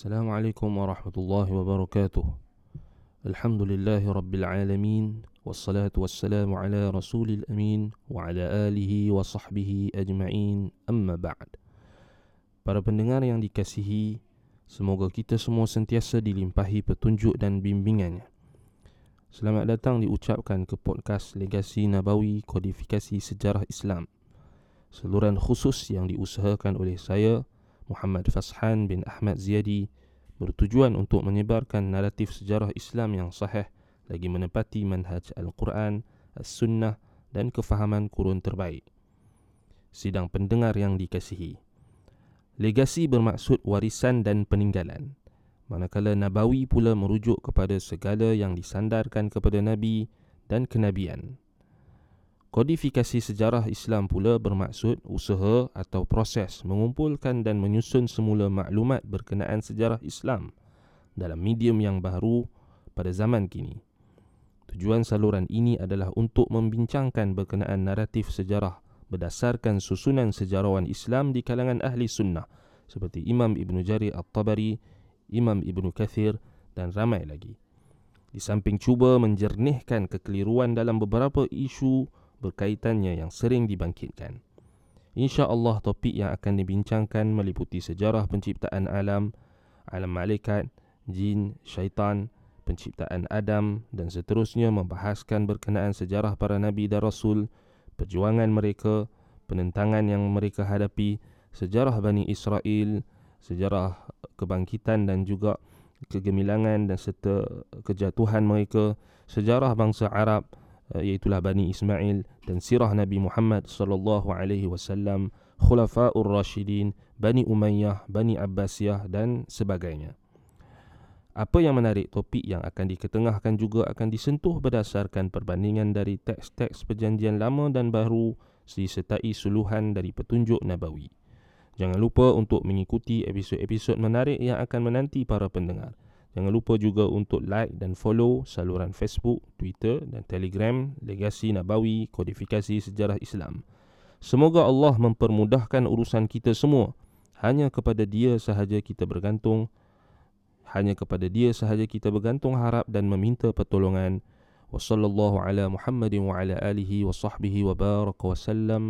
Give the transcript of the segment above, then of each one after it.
السلام عليكم ورحمة الله وبركاته الحمد لله رب العالمين والصلاة والسلام على رسول الأمين وعلى آله وصحبه أجمعين أما بعد Para pendengar yang dikasihi, semoga kita semua sentiasa dilimpahi petunjuk dan bimbingannya. Selamat datang diucapkan ke podcast Legasi Nabawi Kodifikasi Sejarah Islam. Seluruhan khusus yang diusahakan oleh saya, Muhammad Fashan bin Ahmad Ziyadi, bertujuan untuk menyebarkan naratif sejarah Islam yang sahih lagi menepati manhaj Al-Quran, As-Sunnah dan kefahaman kurun terbaik. Sidang pendengar yang dikasihi, Legasi bermaksud warisan dan peninggalan. Manakala Nabawi pula merujuk kepada segala yang disandarkan kepada Nabi dan kenabian. Kodifikasi sejarah Islam pula bermaksud usaha atau proses mengumpulkan dan menyusun semula maklumat berkenaan sejarah Islam dalam medium yang baru pada zaman kini. Tujuan saluran ini adalah untuk membincangkan berkenaan naratif sejarah berdasarkan susunan sejarawan Islam di kalangan ahli sunnah seperti Imam Ibn Jarir At-Tabari, Imam Ibn Kathir dan ramai lagi. Di samping cuba menjernihkan kekeliruan dalam beberapa isu berkaitannya yang sering dibangkitkan. Insya Allah topik yang akan dibincangkan meliputi sejarah penciptaan alam, alam malaikat, jin, syaitan, penciptaan Adam dan seterusnya membahaskan berkenaan sejarah para nabi dan rasul, perjuangan mereka, penentangan yang mereka hadapi, sejarah Bani Israel, sejarah kebangkitan dan juga kegemilangan dan serta kejatuhan mereka, sejarah bangsa Arab eh, iaitu Bani Ismail dan sirah Nabi Muhammad sallallahu alaihi wasallam, khulafaur rasyidin, Bani Umayyah, Bani Abbasiyah dan sebagainya. Apa yang menarik topik yang akan diketengahkan juga akan disentuh berdasarkan perbandingan dari teks-teks perjanjian lama dan baru disertai suluhan dari petunjuk Nabawi. Jangan lupa untuk mengikuti episod-episod menarik yang akan menanti para pendengar. Jangan lupa juga untuk like dan follow saluran Facebook, Twitter dan Telegram Legasi Nabawi Kodifikasi Sejarah Islam. Semoga Allah mempermudahkan urusan kita semua. Hanya kepada dia sahaja kita bergantung. Hanya kepada dia sahaja kita bergantung harap dan meminta pertolongan. Wassallallahu ala Muhammadin wa ala alihi wa sahbihi wa baraka wa sallam.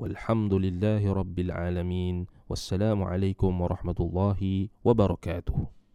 Walhamdulillahi rabbil alamin. Wassalamualaikum warahmatullahi wabarakatuh.